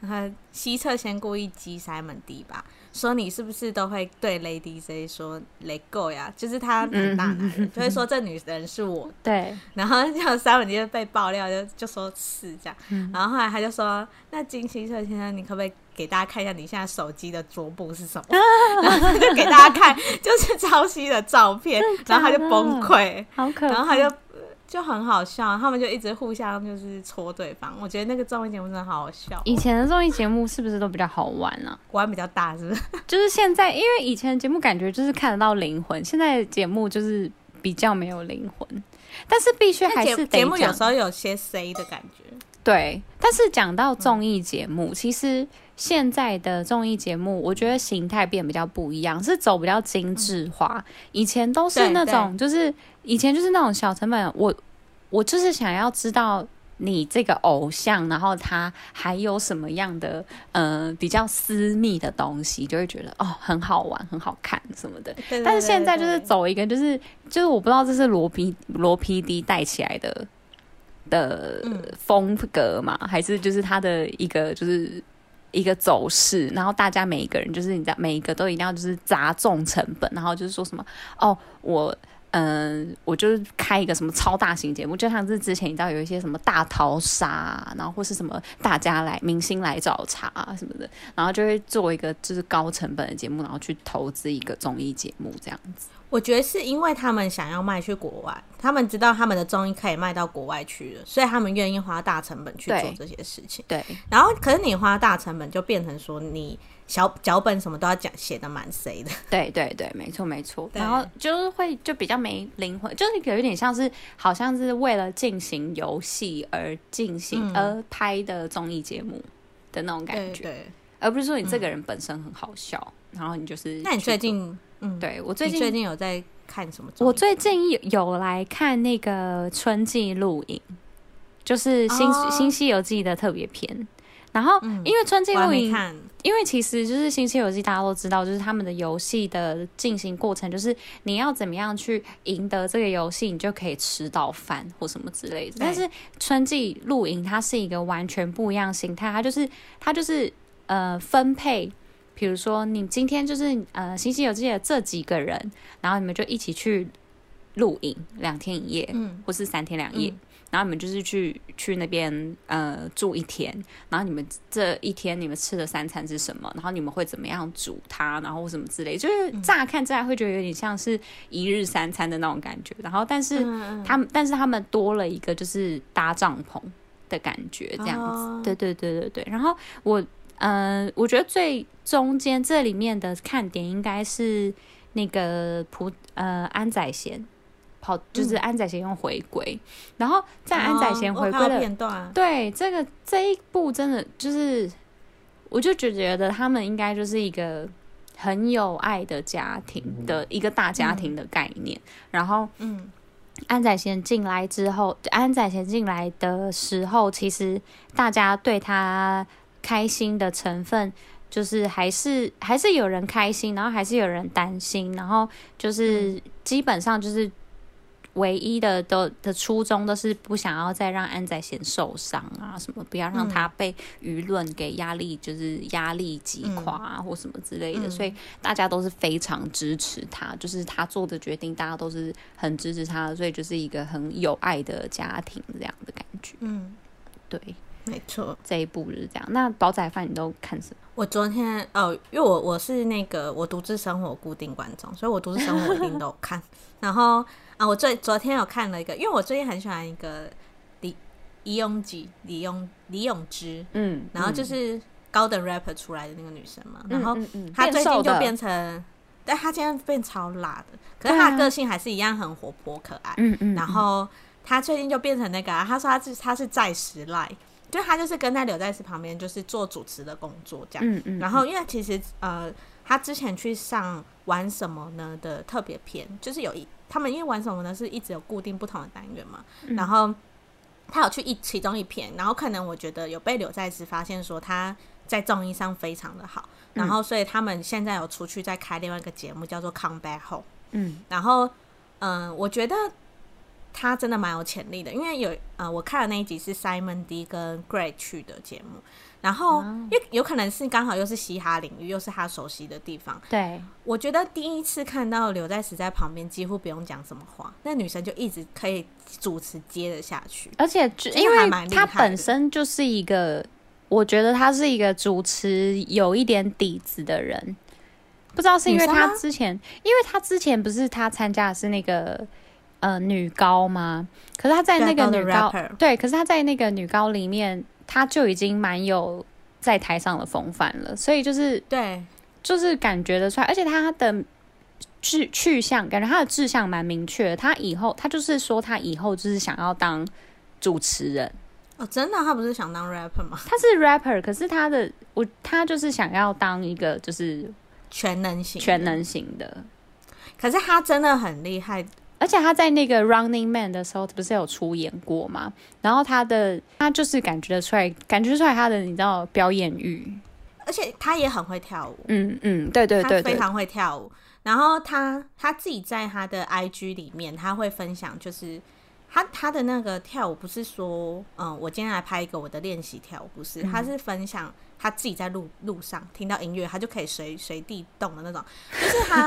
呃希澈先故意激 Simon D 吧。说你是不是都会对 Lady Z 说 Let go 呀？就是他很大男人，嗯、就会说这女人是我。对，然后就 7D 就被爆料，就就说是这样。嗯、然后后来他就说：“那金希澈先生，你可不可以给大家看一下你现在手机的桌布是什么？” 然后就给大家看，就是朝夕的照片，然后他就崩溃，好可怕，然后他就。就很好笑，他们就一直互相就是戳对方。我觉得那个综艺节目真的好好笑。以前的综艺节目是不是都比较好玩啊？玩比较大，是不是？就是现在，因为以前的节目感觉就是看得到灵魂，现在的节目就是比较没有灵魂。但是必须还是得讲，节目有时候有些 C 的感觉。对，但是讲到综艺节目，嗯、其实现在的综艺节目，我觉得形态变比较不一样，是走比较精致化。嗯、以前都是那种，就是以前就是那种小成本。我我就是想要知道你这个偶像，然后他还有什么样的呃比较私密的东西，就会觉得哦很好玩、很好看什么的。但是现在就是走一个，就是就是我不知道这是罗 P 罗 PD 带起来的。的风格嘛，还是就是他的一个就是一个走势，然后大家每一个人就是你知道，每一个都一定要就是砸重成本，然后就是说什么哦，我嗯，我就是开一个什么超大型节目，就像是之前你知道有一些什么大逃杀，然后或是什么大家来明星来找茬什么的，然后就会做一个就是高成本的节目，然后去投资一个综艺节目这样子。我觉得是因为他们想要卖去国外，他们知道他们的综艺可以卖到国外去了，所以他们愿意花大成本去做这些事情。对，然后可是你花大成本，就变成说你小脚本什么都要讲写的蛮谁的。对对对，没错没错。然后就是会就比较没灵魂，就是有一点像是好像是为了进行游戏而进行、嗯、而拍的综艺节目的那种感觉，而不是说你这个人本身很好笑，嗯、然后你就是。那你最近？嗯，对我最近最近有在看什么？我最近有有来看那个春季录影，就是新《新新西游记》的特别篇。然后，因为春季录影，因为其实就是《新西游记》，大家都知道，就是他们的游戏的进行过程，就是你要怎么样去赢得这个游戏，你就可以吃到饭或什么之类的。但是春季露营它是一个完全不一样形态，它就是它就是呃分配。比如说，你今天就是呃，《新西游记》的这几个人，然后你们就一起去露营两天一夜，嗯，或是三天两夜，嗯，然后你们就是去去那边呃住一天，然后你们这一天你们吃的三餐是什么？然后你们会怎么样煮它？然后什么之类，就是乍看乍会觉得有点像是一日三餐的那种感觉。然后，但是他们，但是他们多了一个就是搭帐篷的感觉，这样子。哦，对对对对对。然后我。嗯、呃，我觉得最中间这里面的看点应该是那个朴呃安宰贤跑，就是安宰贤用回归，嗯、然后在安宰贤回归的、哦、片段，对这个这一部真的就是，我就觉得他们应该就是一个很有爱的家庭的一个大家庭的概念，嗯、然后嗯，安宰贤进来之后，安宰贤进来的时候，其实大家对他。开心的成分就是还是还是有人开心，然后还是有人担心，然后就是基本上就是唯一的都的初衷都是不想要再让安宰贤受伤啊，什么不要让他被舆论给压力，就是压力击垮啊，或什么之类的，所以大家都是非常支持他，就是他做的决定，大家都是很支持他的，所以就是一个很有爱的家庭这样的感觉。嗯，对。没错，这一部就是这样。那煲仔饭你都看什么？我昨天哦，因为我我是那个我独自生活固定观众，所以我独自生活一定都有看。然后啊，我最昨天有看了一个，因为我最近很喜欢一个李李永吉、李永李永芝，嗯，然后就是高等 rapper 出来的那个女生嘛。嗯、然后她最近就变成，但她现在变超辣的，可是她的个性还是一样很活泼可爱。嗯嗯。然后她最近就变成那个、啊，她说她是她是在时赖。就他就是跟在刘在石旁边，就是做主持的工作这样。嗯嗯。然后因为其实呃，他之前去上玩什么呢的特别篇，就是有一他们因为玩什么呢是一直有固定不同的单元嘛。嗯、然后他有去一其中一篇，然后可能我觉得有被刘在石发现说他在综艺上非常的好，然后所以他们现在有出去再开另外一个节目叫做《Come Back Home》。嗯。然后嗯、呃，我觉得。他真的蛮有潜力的，因为有呃，我看的那一集是 Simon D 跟 Greg 去的节目，然后因为有可能是刚好又是嘻哈领域，又是他熟悉的地方。对，我觉得第一次看到刘在石在旁边，几乎不用讲什么话，那女生就一直可以主持接得下去，而且因为她本身就是一个，我觉得她是一个主持有一点底子的人，不知道是因为她之前，因为她之前不是她参加的是那个。呃，女高吗？可是她在那个女高，对，可是她在那个女高里面，她就已经蛮有在台上的风范了，所以就是对，就是感觉得出来，而且她的志去向，感觉她的志向蛮明确的。她以后，她就是说，她以后就是想要当主持人。哦，真的？她不是想当 rapper 吗？她是 rapper，可是她的我，她就是想要当一个就是全能型、全能型的。可是她真的很厉害。而且他在那个 Running Man 的时候，不是有出演过吗？然后他的他就是感觉得出来，感觉出来他的你知道表演欲，而且他也很会跳舞。嗯嗯，对对对，他非常会跳舞。然后他他自己在他的 IG 里面，他会分享，就是他他的那个跳舞，不是说嗯，我今天来拍一个我的练习跳舞，不是，他是分享他自己在路路上听到音乐，他就可以随随地动的那种，就是他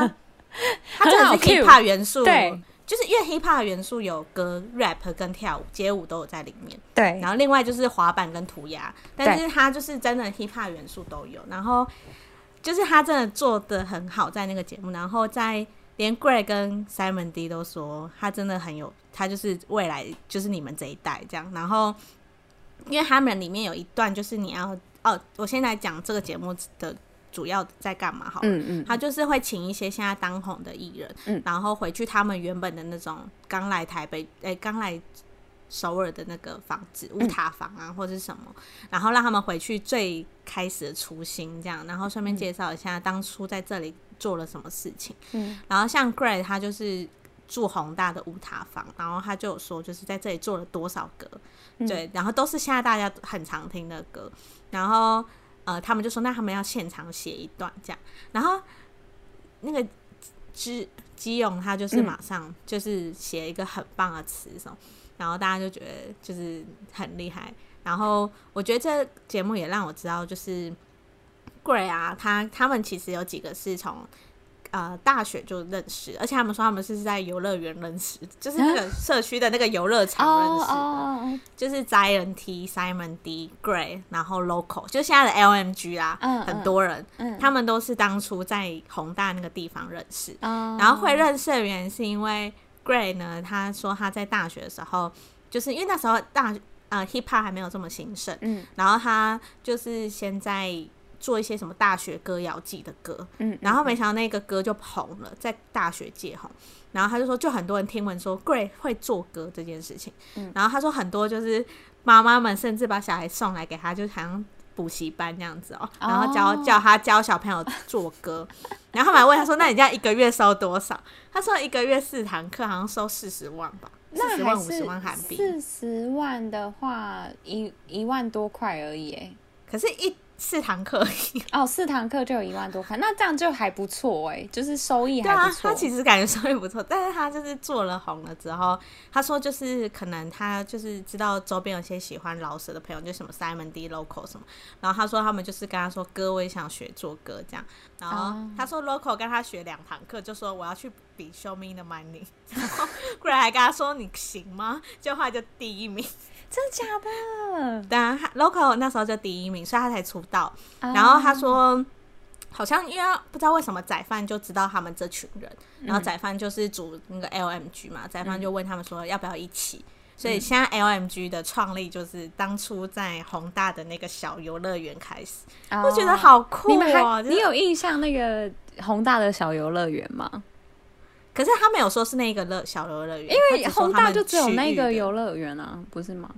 他真的是 hip hop 元素，对。就是因为 hip hop 元素有歌、rap 跟跳舞、街舞都有在里面。对，然后另外就是滑板跟涂鸦，但是它就是真的 hip hop 元素都有。然后就是他真的做的很好，在那个节目。然后在连 Greg 跟 Simon D 都说他真的很有，他就是未来就是你们这一代这样。然后，因为他们里面有一段就是你要哦，我现在讲这个节目的主要在干嘛？好，嗯嗯，他就是会请一些现在当红的艺人，嗯，然后回去他们原本的那种刚来台北，哎，刚来。首尔的那个房子，乌塔房啊，或者是什么，然后让他们回去最开始的初心，这样，然后顺便介绍一下当初在这里做了什么事情。嗯，然后像 Greg 他就是住宏大的乌塔房，然后他就有说就是在这里做了多少歌，对，然后都是现在大家很常听的歌，然后呃，他们就说那他们要现场写一段这样，然后那个基基勇他就是马上就是写一个很棒的词什么。然后大家就觉得就是很厉害，然后我觉得这节目也让我知道，就是 Greg 啊，他他们其实有几个是从呃大学就认识，而且他们说他们是在游乐园认识，就是那个社区的那个游乐场认识就是 Zion T、Simon D、Gray，然后 Local，就现在的 LMG 啦，嗯、很多人，嗯、他们都是当初在宏大那个地方认识，嗯、然后会认识的原因是因为。Gray 呢，他说他在大学的时候，就是因为那时候大呃 hip hop 还没有这么兴盛，嗯，然后他就是先在做一些什么大学歌谣季的歌，嗯，然后没想到那个歌就红了，在大学界红，然后他就说，就很多人听闻说 Greg 会做歌这件事情，嗯，然后他说很多就是妈妈们甚至把小孩送来给他，就好像。补习班这样子哦，然后教教他教小朋友做歌，然后他们还问他说：“那你这样一个月收多少？”他说：“一个月四堂课，好像收四十万吧，四十万五十万韩币。四十万的话，一一万多块而已。可是，一。”四堂课哦，四堂课就有一万多块，那这样就还不错哎，就是收益还不错。他其实感觉收益不错，但是他就是做了红了之后，他说就是可能他就是知道周边有些喜欢老舍的朋友，就什么 Simon D Local 什么，然后他说他们就是跟他说哥，我也想学做歌这样，然后他说 Local 跟他学两堂课，就说我要去比 Show Me the Money，然后 Greg 还跟他说你行吗？就后来就第一名。真的假的？对啊，Local 那时候就第一名，所以他才出道。Uh, 然后他说，好像因为不知道为什么宰范就知道他们这群人，嗯、然后宰范就是组那个 LMG 嘛，宰范就问他们说要不要一起。嗯、所以现在 LMG 的创立就是当初在宏大的那个小游乐园开始，uh, 我觉得好酷哦！你有印象那个宏大的小游乐园吗？可是他没有说是那个乐小游乐园，因为宏大就只有那个游乐园啊，不是吗？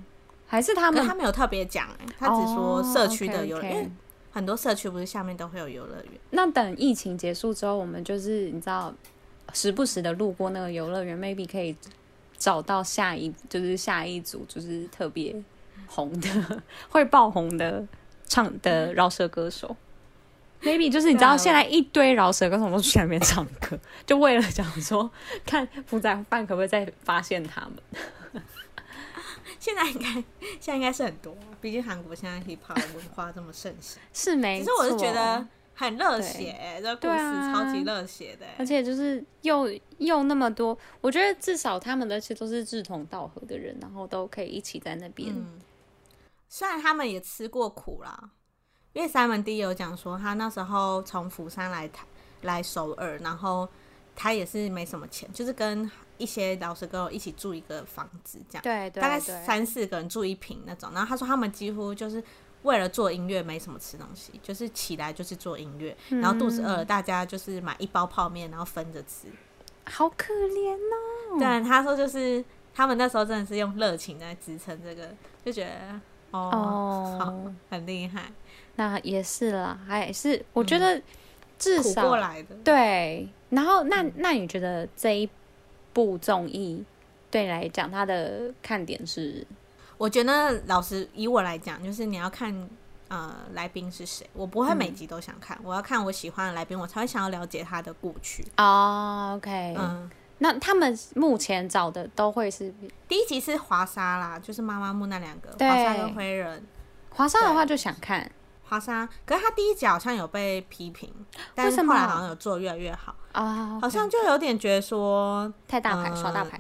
还是他们？他没有特别讲，他只说社区的游乐园，oh, okay, okay. 很多社区不是下面都会有游乐园。那等疫情结束之后，我们就是你知道，时不时的路过那个游乐园，maybe 可以找到下一就是下一组就是特别红的会爆红的唱的饶舌歌手。Maybe 就是你知道，现在一堆饶舌歌手都去那边唱歌，就为了讲说，看福仔饭可不可以再发现他们。现在应该现在应该是很多，毕竟韩国现在 hip hop 文化这么盛行，是没错。其实我是觉得很热血，这故事超级热血的，而且就是又又那么多，我觉得至少他们的其实都是志同道合的人，然后都可以一起在那边。嗯，虽然他们也吃过苦啦。因为 Simon D 有讲说，他那时候从釜山来台来首尔，然后他也是没什么钱，就是跟一些老师跟我一起住一个房子，这样，对，对，对，大概三四个人住一平那种。然后他说他们几乎就是为了做音乐，没什么吃东西，就是起来就是做音乐，嗯、然后肚子饿了，大家就是买一包泡面，然后分着吃，好可怜哦。对，他说就是他们那时候真的是用热情在支撑这个，就觉得哦，哦好，很厉害。那也是啦，还是我觉得至少、嗯、过来的。对。然后那那你觉得这一部综艺对你来讲，它的看点是？我觉得老师以我来讲，就是你要看呃来宾是谁，我不会每集都想看，嗯、我要看我喜欢的来宾，我才会想要了解他的过去。哦，OK，嗯，那他们目前找的都会是？第一集是华莎啦，就是妈妈木那两个华莎跟灰人，华莎的话就想看。华莎，可是他第一集好像有被批评，但是后来好像有做越来越好啊，好像就有点觉得说太大牌耍大牌，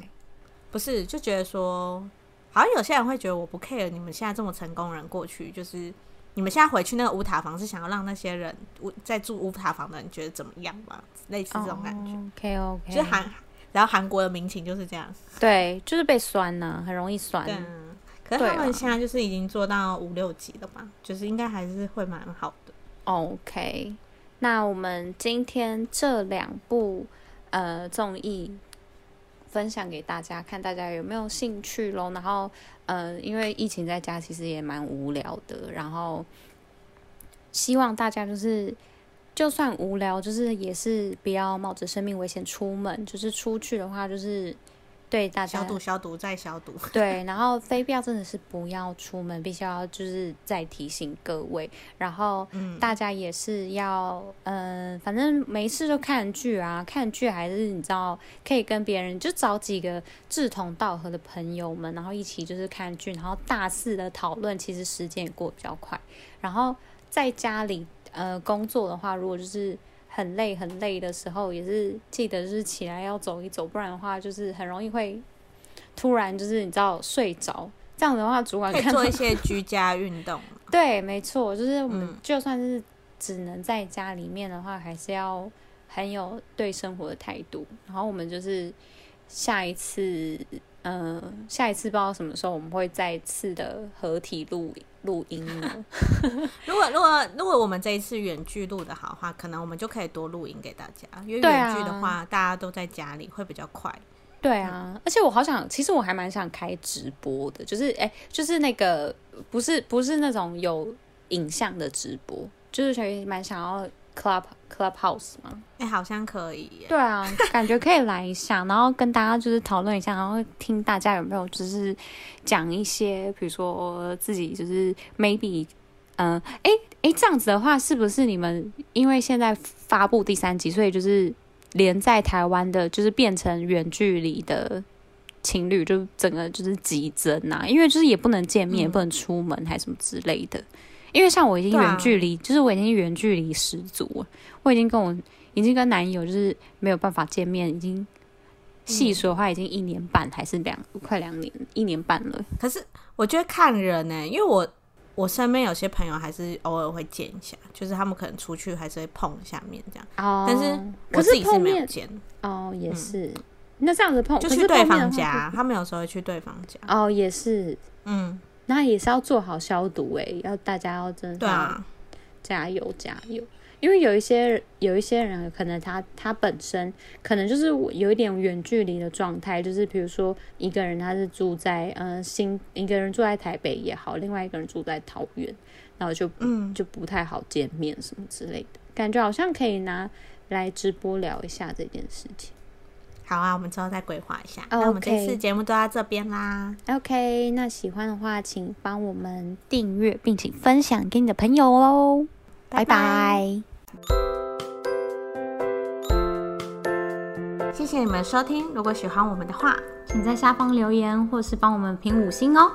不是就觉得说，好像有些人会觉得我不 care 你们现在这么成功人过去就是你们现在回去那个乌塔房是想要让那些人在住乌塔房的人觉得怎么样吗？类似这种感觉。Oh, OK OK，就是韩，然后韩国的民情就是这样。对，就是被酸呢、啊，很容易酸。对，可是他们现在就是已经做到五六级了嘛，就是应该还是会蛮好的。OK，那我们今天这两部呃综艺分享给大家，看大家有没有兴趣咯。然后，呃，因为疫情在家其实也蛮无聊的，然后希望大家就是就算无聊，就是也是不要冒着生命危险出门，就是出去的话就是。对，大家消毒、消毒再消毒。对，然后非必要真的是不要出门，必须要就是再提醒各位。然后，大家也是要，嗯、呃，反正没事就看剧啊，看剧还是你知道，可以跟别人就找几个志同道合的朋友们，然后一起就是看剧，然后大肆的讨论，其实时间也过得比较快。然后在家里呃工作的话，如果就是。很累很累的时候，也是记得就是起来要走一走，不然的话就是很容易会突然就是你知道睡着。这样的话，主管可以做一些居家运动。对，没错，就是我们就算是只能在家里面的话，嗯、还是要很有对生活的态度。然后我们就是下一次，嗯、呃，下一次不知道什么时候我们会再次的合体录影。录音呢？如果如果如果我们这一次远距录的好的话，可能我们就可以多录音给大家，因为远距的话，啊、大家都在家里会比较快。对啊，嗯、而且我好想，其实我还蛮想开直播的，就是哎、欸，就是那个不是不是那种有影像的直播，就是所以蛮想要。Club Clubhouse 吗？哎、欸，好像可以耶。对啊，感觉可以来一下，然后跟大家就是讨论一下，然后听大家有没有就是讲一些，比如说自己就是 maybe，嗯、呃，哎哎，这样子的话，是不是你们因为现在发布第三集，所以就是连在台湾的，就是变成远距离的情侣，就整个就是激增啊？因为就是也不能见面，嗯、也不能出门，还什么之类的。因为像我已经远距离，啊、就是我已经远距离十足了，我已经跟我已经跟男友就是没有办法见面，已经细数的话已经一年半还是两快两年一年半了。可是我觉得看人呢、欸，因为我我身边有些朋友还是偶尔会见一下，就是他们可能出去还是会碰一下面这样。哦，但是我自己是没有见。哦，也是。嗯、那这样子碰就去对方家，他们有时候会去对方家。哦，也是。嗯。那也是要做好消毒哎，要大家要真的要加油加油，因为有一些有一些人可能他他本身可能就是有一点远距离的状态，就是比如说一个人他是住在嗯新一个人住在台北也好，另外一个人住在桃园，然后就嗯。就不太好见面什么之类的，感觉好像可以拿来直播聊一下这件事情。好啊，我们之后再规划一下。那我们这次节目就到这边啦。OK，那喜欢的话，请帮我们订阅，并且分享给你的朋友哦。拜拜。谢谢你们收听，如果喜欢我们的话，请在下方留言，或是帮我们评五星哦。